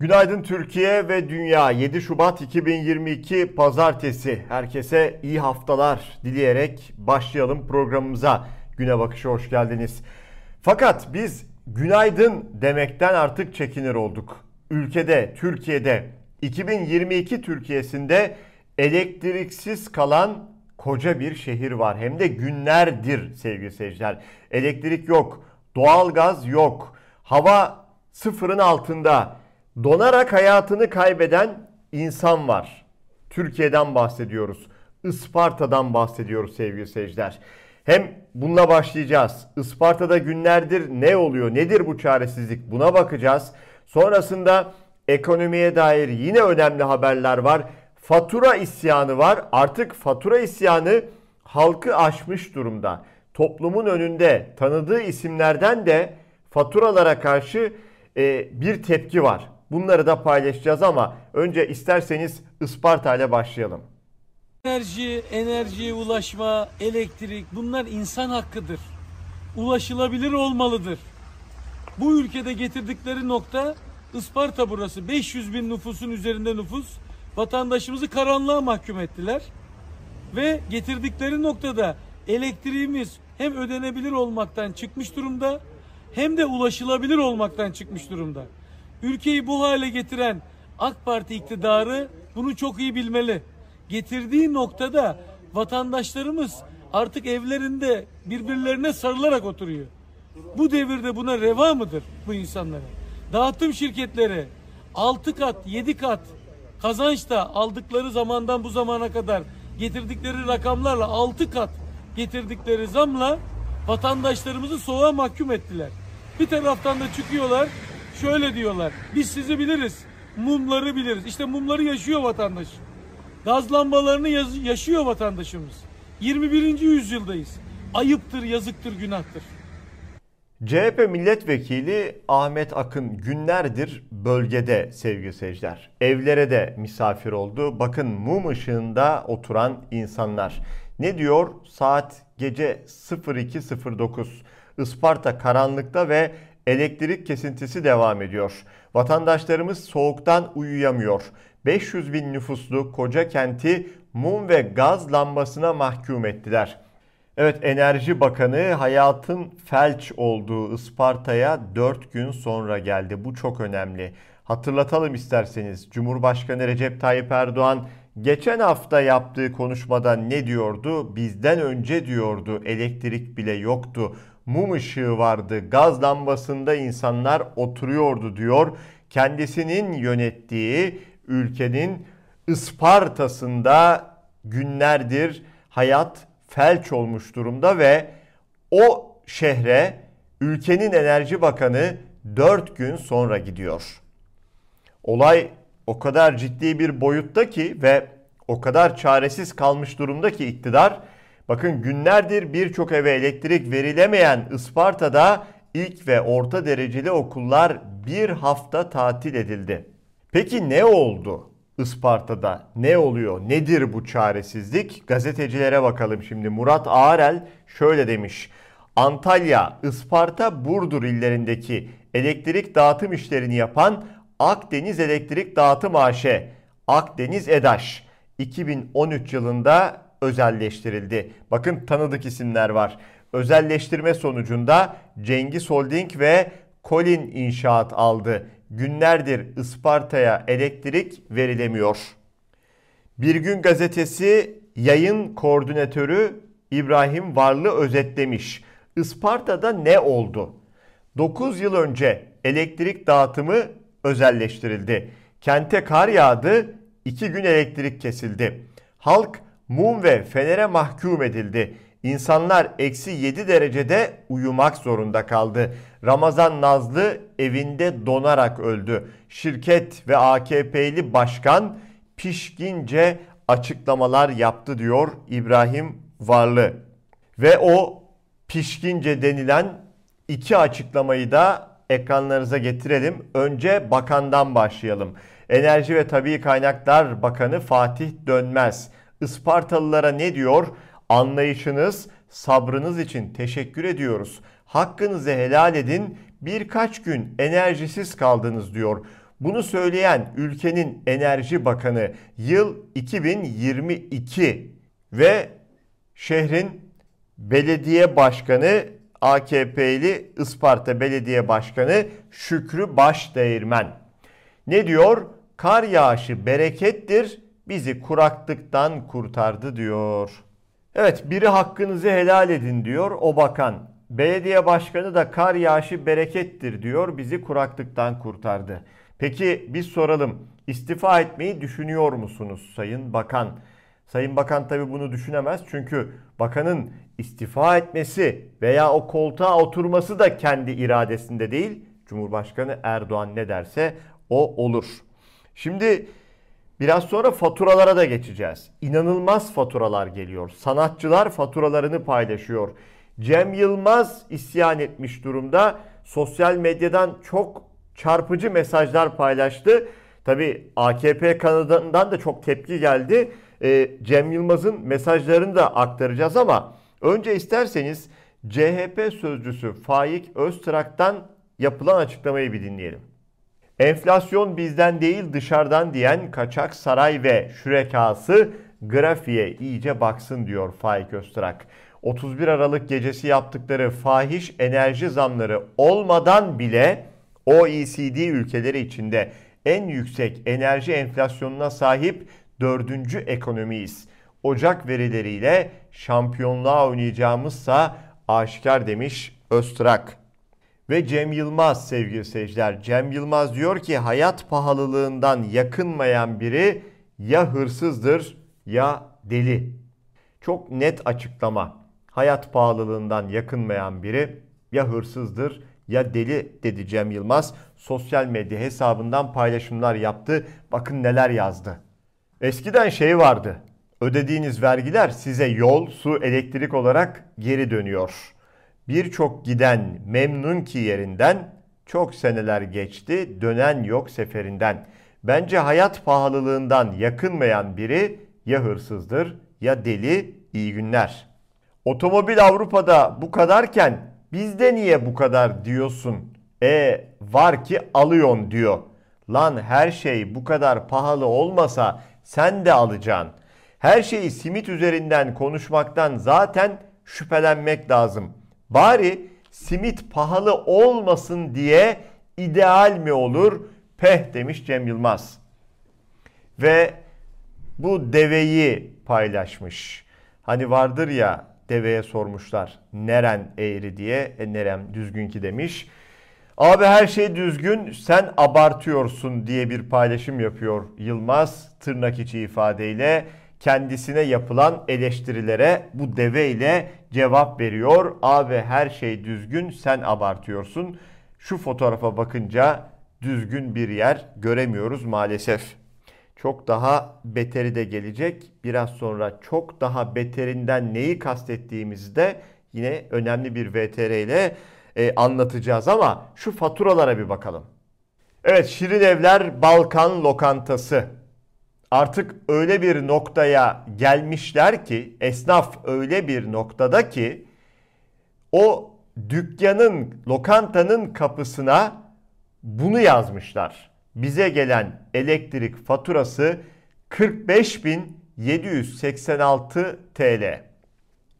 Günaydın Türkiye ve Dünya 7 Şubat 2022 Pazartesi. Herkese iyi haftalar dileyerek başlayalım programımıza. Güne bakışa hoş geldiniz. Fakat biz günaydın demekten artık çekinir olduk. Ülkede, Türkiye'de 2022 Türkiye'sinde elektriksiz kalan koca bir şehir var. Hem de günlerdir sevgili seyirciler. Elektrik yok, doğalgaz yok, hava sıfırın altında donarak hayatını kaybeden insan var. Türkiye'den bahsediyoruz. Isparta'dan bahsediyoruz sevgili seyirciler. Hem bununla başlayacağız. Isparta'da günlerdir ne oluyor? Nedir bu çaresizlik? Buna bakacağız. Sonrasında ekonomiye dair yine önemli haberler var. Fatura isyanı var. Artık fatura isyanı halkı aşmış durumda. Toplumun önünde tanıdığı isimlerden de faturalara karşı e, bir tepki var. Bunları da paylaşacağız ama önce isterseniz Isparta ile başlayalım. Enerji, enerjiye ulaşma, elektrik bunlar insan hakkıdır. Ulaşılabilir olmalıdır. Bu ülkede getirdikleri nokta Isparta burası. 500 bin nüfusun üzerinde nüfus. Vatandaşımızı karanlığa mahkum ettiler. Ve getirdikleri noktada elektriğimiz hem ödenebilir olmaktan çıkmış durumda hem de ulaşılabilir olmaktan çıkmış durumda. Ülkeyi bu hale getiren AK Parti iktidarı bunu çok iyi bilmeli. Getirdiği noktada vatandaşlarımız artık evlerinde birbirlerine sarılarak oturuyor. Bu devirde buna reva mıdır bu insanlara? Dağıtım şirketleri 6 kat, 7 kat kazançta aldıkları zamandan bu zamana kadar getirdikleri rakamlarla 6 kat getirdikleri zamla vatandaşlarımızı soğuğa mahkum ettiler. Bir taraftan da çıkıyorlar şöyle diyorlar. Biz sizi biliriz. Mumları biliriz. İşte mumları yaşıyor vatandaş. Gaz lambalarını yaşıyor vatandaşımız. 21. yüzyıldayız. Ayıptır, yazıktır, günahtır. CHP milletvekili Ahmet Akın günlerdir bölgede sevgili seyirciler. Evlere de misafir oldu. Bakın mum ışığında oturan insanlar. Ne diyor? Saat gece 02.09. Isparta karanlıkta ve elektrik kesintisi devam ediyor. Vatandaşlarımız soğuktan uyuyamıyor. 500 bin nüfuslu koca kenti mum ve gaz lambasına mahkum ettiler. Evet Enerji Bakanı hayatın felç olduğu Isparta'ya 4 gün sonra geldi. Bu çok önemli. Hatırlatalım isterseniz Cumhurbaşkanı Recep Tayyip Erdoğan geçen hafta yaptığı konuşmada ne diyordu? Bizden önce diyordu elektrik bile yoktu mum ışığı vardı. Gaz lambasında insanlar oturuyordu diyor. Kendisinin yönettiği ülkenin Isparta'sında günlerdir hayat felç olmuş durumda ve o şehre ülkenin enerji bakanı 4 gün sonra gidiyor. Olay o kadar ciddi bir boyutta ki ve o kadar çaresiz kalmış durumda ki iktidar Bakın günlerdir birçok eve elektrik verilemeyen Isparta'da ilk ve orta dereceli okullar bir hafta tatil edildi. Peki ne oldu? Isparta'da ne oluyor? Nedir bu çaresizlik? Gazetecilere bakalım şimdi. Murat Ağarel şöyle demiş. Antalya, Isparta, Burdur illerindeki elektrik dağıtım işlerini yapan Akdeniz Elektrik Dağıtım AŞ, Akdeniz EDAŞ 2013 yılında özelleştirildi. Bakın tanıdık isimler var. Özelleştirme sonucunda Cengiz Holding ve Colin İnşaat aldı. Günlerdir Isparta'ya elektrik verilemiyor. Bir gün gazetesi yayın koordinatörü İbrahim Varlı özetlemiş. Isparta'da ne oldu? 9 yıl önce elektrik dağıtımı özelleştirildi. Kente kar yağdı, 2 gün elektrik kesildi. Halk mum ve fenere mahkum edildi. İnsanlar eksi 7 derecede uyumak zorunda kaldı. Ramazan Nazlı evinde donarak öldü. Şirket ve AKP'li başkan pişkince açıklamalar yaptı diyor İbrahim Varlı. Ve o pişkince denilen iki açıklamayı da ekranlarınıza getirelim. Önce bakandan başlayalım. Enerji ve Tabii Kaynaklar Bakanı Fatih Dönmez Ispartalılara ne diyor? Anlayışınız, sabrınız için teşekkür ediyoruz. Hakkınızı helal edin. Birkaç gün enerjisiz kaldınız diyor. Bunu söyleyen ülkenin Enerji Bakanı yıl 2022 ve şehrin belediye başkanı AKP'li Isparta Belediye Başkanı Şükrü Başdeğirmen. Ne diyor? Kar yağışı berekettir, bizi kuraklıktan kurtardı diyor. Evet biri hakkınızı helal edin diyor o bakan. Belediye başkanı da kar yağışı berekettir diyor bizi kuraklıktan kurtardı. Peki biz soralım istifa etmeyi düşünüyor musunuz Sayın Bakan? Sayın Bakan tabi bunu düşünemez çünkü bakanın istifa etmesi veya o koltuğa oturması da kendi iradesinde değil. Cumhurbaşkanı Erdoğan ne derse o olur. Şimdi biraz sonra faturalara da geçeceğiz. İnanılmaz faturalar geliyor. Sanatçılar faturalarını paylaşıyor. Cem Yılmaz isyan etmiş durumda. Sosyal medyadan çok çarpıcı mesajlar paylaştı. Tabi AKP kanadından da çok tepki geldi. Ee, Cem Yılmaz'ın mesajlarını da aktaracağız ama önce isterseniz CHP sözcüsü Faik Öztrak'tan yapılan açıklamayı bir dinleyelim. Enflasyon bizden değil dışarıdan diyen kaçak saray ve şürekası grafiğe iyice baksın diyor Faik Öztrak. 31 Aralık gecesi yaptıkları fahiş enerji zamları olmadan bile OECD ülkeleri içinde en yüksek enerji enflasyonuna sahip dördüncü ekonomiyiz. Ocak verileriyle şampiyonluğa oynayacağımızsa aşikar demiş Öztrak. Ve Cem Yılmaz sevgili seyirciler. Cem Yılmaz diyor ki hayat pahalılığından yakınmayan biri ya hırsızdır ya deli. Çok net açıklama. Hayat pahalılığından yakınmayan biri ya hırsızdır ya deli dedi Cem Yılmaz. Sosyal medya hesabından paylaşımlar yaptı. Bakın neler yazdı. Eskiden şey vardı. Ödediğiniz vergiler size yol, su, elektrik olarak geri dönüyor. Birçok giden memnun ki yerinden çok seneler geçti dönen yok seferinden. Bence hayat pahalılığından yakınmayan biri ya hırsızdır ya deli iyi günler. Otomobil Avrupa'da bu kadarken bizde niye bu kadar diyorsun? E var ki alıyorsun diyor. Lan her şey bu kadar pahalı olmasa sen de alacaksın. Her şeyi simit üzerinden konuşmaktan zaten şüphelenmek lazım. Bari simit pahalı olmasın diye ideal mi olur? Peh demiş Cem Yılmaz. Ve bu deveyi paylaşmış. Hani vardır ya deveye sormuşlar neren eğri diye. E nerem düzgün ki demiş. Abi her şey düzgün sen abartıyorsun diye bir paylaşım yapıyor Yılmaz tırnak içi ifadeyle kendisine yapılan eleştirilere bu deve ile cevap veriyor. Abi her şey düzgün sen abartıyorsun. Şu fotoğrafa bakınca düzgün bir yer göremiyoruz maalesef. Çok daha beteri de gelecek. Biraz sonra çok daha beterinden neyi kastettiğimizi de yine önemli bir VTR ile e, anlatacağız ama şu faturalara bir bakalım. Evet Şirin Evler Balkan Lokantası. Artık öyle bir noktaya gelmişler ki esnaf öyle bir noktada ki o dükkanın, lokantanın kapısına bunu yazmışlar. Bize gelen elektrik faturası 45.786 TL.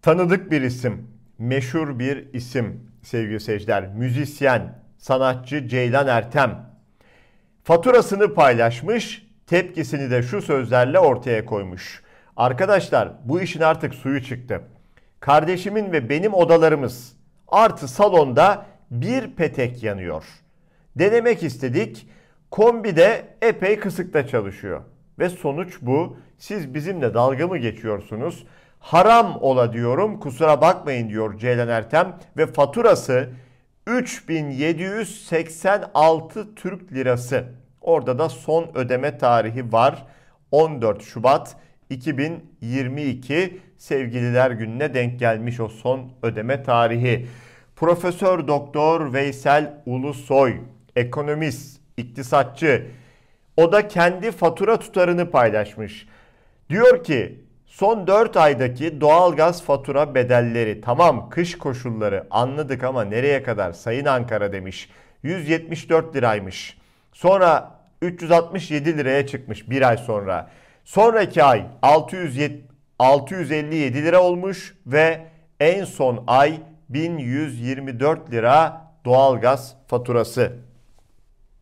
Tanıdık bir isim, meşhur bir isim sevgili seyirciler. Müzisyen, sanatçı Ceylan Ertem. Faturasını paylaşmış, tepkisini de şu sözlerle ortaya koymuş. Arkadaşlar bu işin artık suyu çıktı. Kardeşimin ve benim odalarımız artı salonda bir petek yanıyor. Denemek istedik. Kombi de epey kısıkta çalışıyor. Ve sonuç bu. Siz bizimle dalga mı geçiyorsunuz? Haram ola diyorum kusura bakmayın diyor Ceylan Ertem ve faturası 3786 Türk Lirası. Orada da son ödeme tarihi var. 14 Şubat 2022 sevgililer gününe denk gelmiş o son ödeme tarihi. Profesör Doktor Veysel Ulusoy, ekonomist, iktisatçı. O da kendi fatura tutarını paylaşmış. Diyor ki Son 4 aydaki doğalgaz fatura bedelleri tamam kış koşulları anladık ama nereye kadar Sayın Ankara demiş. 174 liraymış. Sonra 367 liraya çıkmış bir ay sonra. Sonraki ay 607, 657 lira olmuş ve en son ay 1124 lira doğalgaz faturası.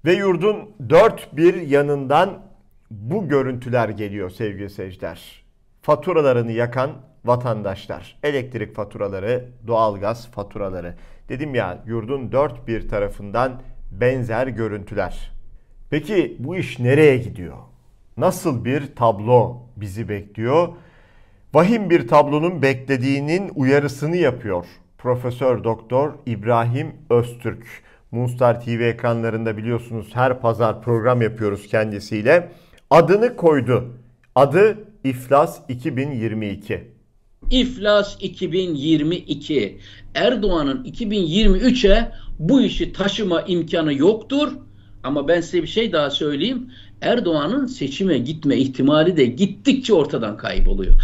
Ve yurdun dört bir yanından bu görüntüler geliyor sevgili seyirciler. Faturalarını yakan vatandaşlar. Elektrik faturaları, doğalgaz faturaları. Dedim ya yurdun dört bir tarafından benzer görüntüler. Peki bu iş nereye gidiyor? Nasıl bir tablo bizi bekliyor? Vahim bir tablonun beklediğinin uyarısını yapıyor Profesör Doktor İbrahim Öztürk. Moonstar TV ekranlarında biliyorsunuz her pazar program yapıyoruz kendisiyle. Adını koydu. Adı İflas 2022. İflas 2022. Erdoğan'ın 2023'e bu işi taşıma imkanı yoktur. Ama ben size bir şey daha söyleyeyim. Erdoğan'ın seçime gitme ihtimali de gittikçe ortadan kayboluyor.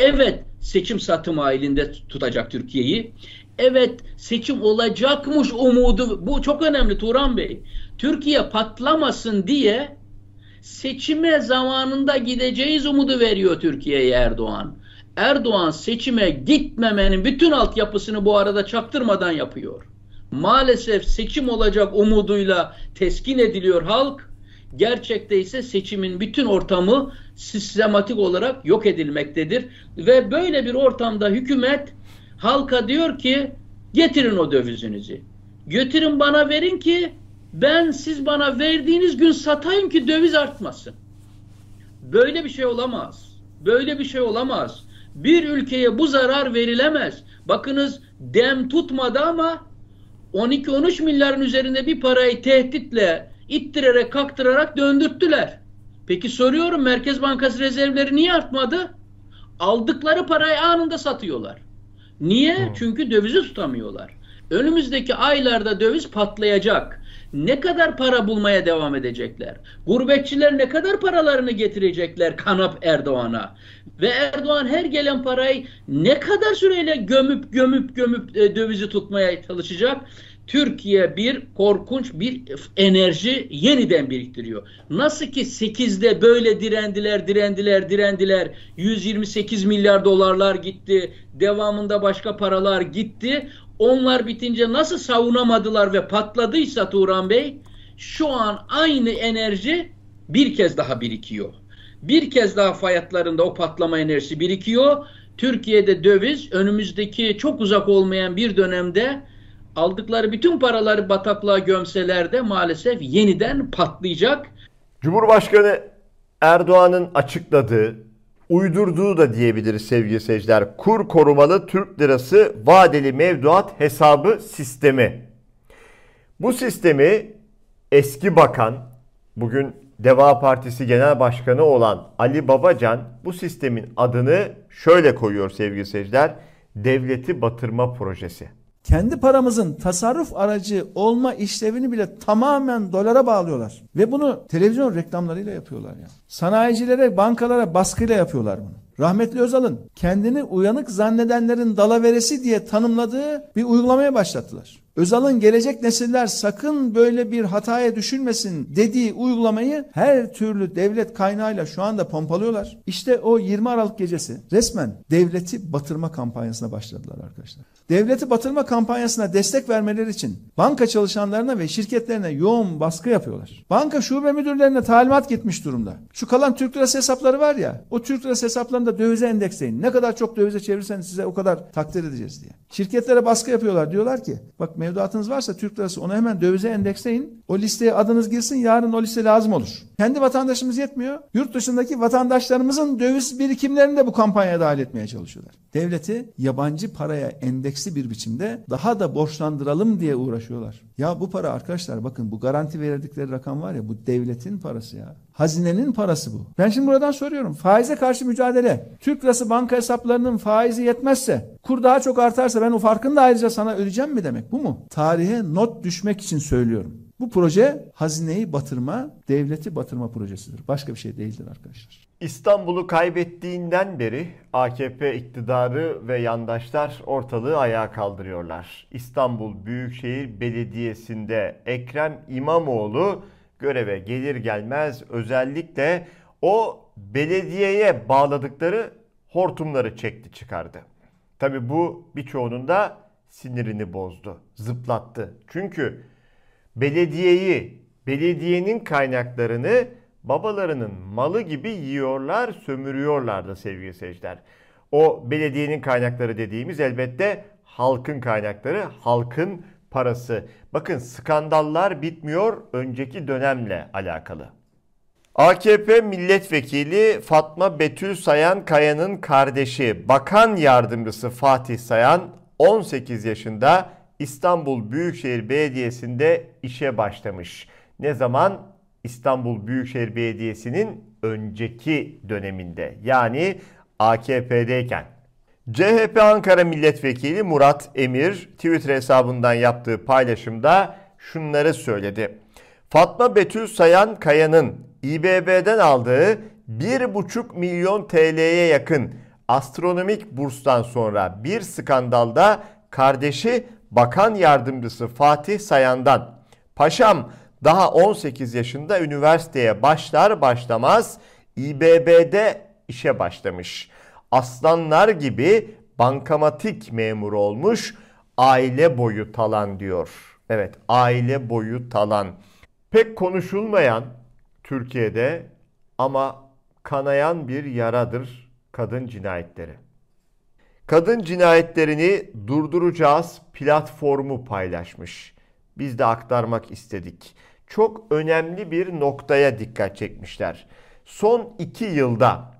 Evet seçim satım halinde tutacak Türkiye'yi. Evet seçim olacakmış umudu. Bu çok önemli Turan Bey. Türkiye patlamasın diye seçime zamanında gideceğiz umudu veriyor Türkiye'ye Erdoğan. Erdoğan seçime gitmemenin bütün altyapısını bu arada çaktırmadan yapıyor. Maalesef seçim olacak umuduyla teskin ediliyor halk. Gerçekte ise seçimin bütün ortamı sistematik olarak yok edilmektedir. Ve böyle bir ortamda hükümet halka diyor ki getirin o dövizinizi. Götürün bana verin ki ben siz bana verdiğiniz gün satayım ki döviz artmasın. Böyle bir şey olamaz. Böyle bir şey olamaz. Bir ülkeye bu zarar verilemez. Bakınız dem tutmadı ama 12-13 milyarın üzerinde bir parayı tehditle ittirerek kaktırarak döndürttüler. Peki soruyorum Merkez Bankası rezervleri niye artmadı? Aldıkları parayı anında satıyorlar. Niye? Hmm. Çünkü dövizi tutamıyorlar. Önümüzdeki aylarda döviz patlayacak. Ne kadar para bulmaya devam edecekler? Gurbetçiler ne kadar paralarını getirecekler Kanap Erdoğan'a? Ve Erdoğan her gelen parayı ne kadar süreyle gömüp gömüp gömüp e, dövizi tutmaya çalışacak? Türkiye bir korkunç bir enerji yeniden biriktiriyor. Nasıl ki 8'de böyle direndiler, direndiler, direndiler. 128 milyar dolarlar gitti. Devamında başka paralar gitti. Onlar bitince nasıl savunamadılar ve patladıysa Turan Bey şu an aynı enerji bir kez daha birikiyor. Bir kez daha fayatlarında o patlama enerjisi birikiyor. Türkiye'de döviz önümüzdeki çok uzak olmayan bir dönemde aldıkları bütün paraları bataklığa gömseler de maalesef yeniden patlayacak. Cumhurbaşkanı Erdoğan'ın açıkladığı, uydurduğu da diyebiliriz sevgili seyirciler. Kur korumalı Türk lirası vadeli mevduat hesabı sistemi. Bu sistemi eski bakan, bugün Deva Partisi Genel Başkanı olan Ali Babacan bu sistemin adını şöyle koyuyor sevgili seyirciler. Devleti batırma projesi kendi paramızın tasarruf aracı olma işlevini bile tamamen dolara bağlıyorlar. Ve bunu televizyon reklamlarıyla yapıyorlar ya. Sanayicilere, bankalara baskıyla yapıyorlar bunu. Rahmetli Özal'ın kendini uyanık zannedenlerin dalaveresi diye tanımladığı bir uygulamaya başlattılar. Özal'ın gelecek nesiller sakın böyle bir hataya düşülmesin dediği uygulamayı her türlü devlet kaynağıyla şu anda pompalıyorlar. İşte o 20 Aralık gecesi resmen devleti batırma kampanyasına başladılar arkadaşlar. Devleti batırma kampanyasına destek vermeleri için banka çalışanlarına ve şirketlerine yoğun baskı yapıyorlar. Banka şube müdürlerine talimat gitmiş durumda. Şu kalan Türk lirası hesapları var ya o Türk lirası hesaplarında dövize endeksleyin. Ne kadar çok dövize çevirirseniz size o kadar takdir edeceğiz diye. Şirketlere baskı yapıyorlar. Diyorlar ki bak mevduatınız varsa Türk lirası onu hemen dövize endeksleyin. O listeye adınız girsin yarın o liste lazım olur. Kendi vatandaşımız yetmiyor. Yurt dışındaki vatandaşlarımızın döviz birikimlerini de bu kampanyaya dahil etmeye çalışıyorlar. Devleti yabancı paraya endeksli bir biçimde daha da borçlandıralım diye uğraşıyorlar. Ya bu para arkadaşlar bakın bu garanti verdikleri rakam var ya bu devletin parası ya. Hazinenin parası bu. Ben şimdi buradan soruyorum. Faize karşı mücadele. Türk lirası banka hesaplarının faizi yetmezse, kur daha çok artarsa ben o farkını da ayrıca sana ödeyeceğim mi demek? Bu mu? Tarihe not düşmek için söylüyorum. Bu proje hazineyi batırma, devleti batırma projesidir. Başka bir şey değildir arkadaşlar. İstanbul'u kaybettiğinden beri AKP iktidarı ve yandaşlar ortalığı ayağa kaldırıyorlar. İstanbul Büyükşehir Belediyesi'nde Ekrem İmamoğlu göreve gelir gelmez özellikle o belediyeye bağladıkları hortumları çekti çıkardı. Tabi bu birçoğunun da sinirini bozdu, zıplattı. Çünkü belediyeyi, belediyenin kaynaklarını babalarının malı gibi yiyorlar, sömürüyorlardı sevgili seyirciler. O belediyenin kaynakları dediğimiz elbette halkın kaynakları, halkın parası. Bakın skandallar bitmiyor önceki dönemle alakalı. AKP milletvekili Fatma Betül Sayan Kaya'nın kardeşi Bakan Yardımcısı Fatih Sayan 18 yaşında İstanbul Büyükşehir Belediyesi'nde işe başlamış. Ne zaman? İstanbul Büyükşehir Belediyesi'nin önceki döneminde yani AKP'deyken. CHP Ankara Milletvekili Murat Emir Twitter hesabından yaptığı paylaşımda şunları söyledi. Fatma Betül Sayan Kaya'nın İBB'den aldığı 1,5 milyon TL'ye yakın astronomik burstan sonra bir skandalda kardeşi bakan yardımcısı Fatih Sayan'dan Paşam daha 18 yaşında üniversiteye başlar başlamaz İBB'de işe başlamış. Aslanlar gibi bankamatik memur olmuş aile boyu talan diyor. Evet aile boyu talan. Pek konuşulmayan Türkiye'de ama kanayan bir yaradır kadın cinayetleri. Kadın cinayetlerini durduracağız platformu paylaşmış. Biz de aktarmak istedik. Çok önemli bir noktaya dikkat çekmişler. Son iki yılda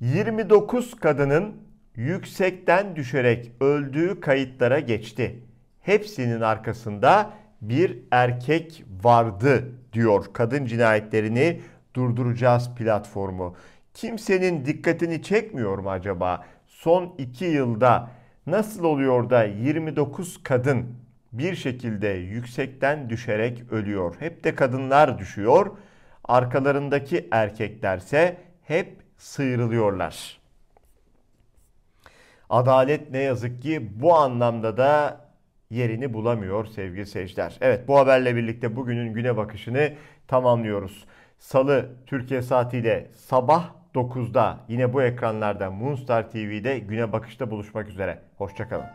29 kadının yüksekten düşerek öldüğü kayıtlara geçti. Hepsinin arkasında bir erkek vardı diyor kadın cinayetlerini durduracağız platformu. Kimsenin dikkatini çekmiyor mu acaba? Son 2 yılda nasıl oluyor da 29 kadın bir şekilde yüksekten düşerek ölüyor? Hep de kadınlar düşüyor. Arkalarındaki erkeklerse hep sıyrılıyorlar. Adalet ne yazık ki bu anlamda da yerini bulamıyor sevgili seyirciler. Evet bu haberle birlikte bugünün güne bakışını tamamlıyoruz. Salı Türkiye saatiyle sabah 9'da yine bu ekranlarda Moonstar TV'de güne bakışta buluşmak üzere. Hoşçakalın.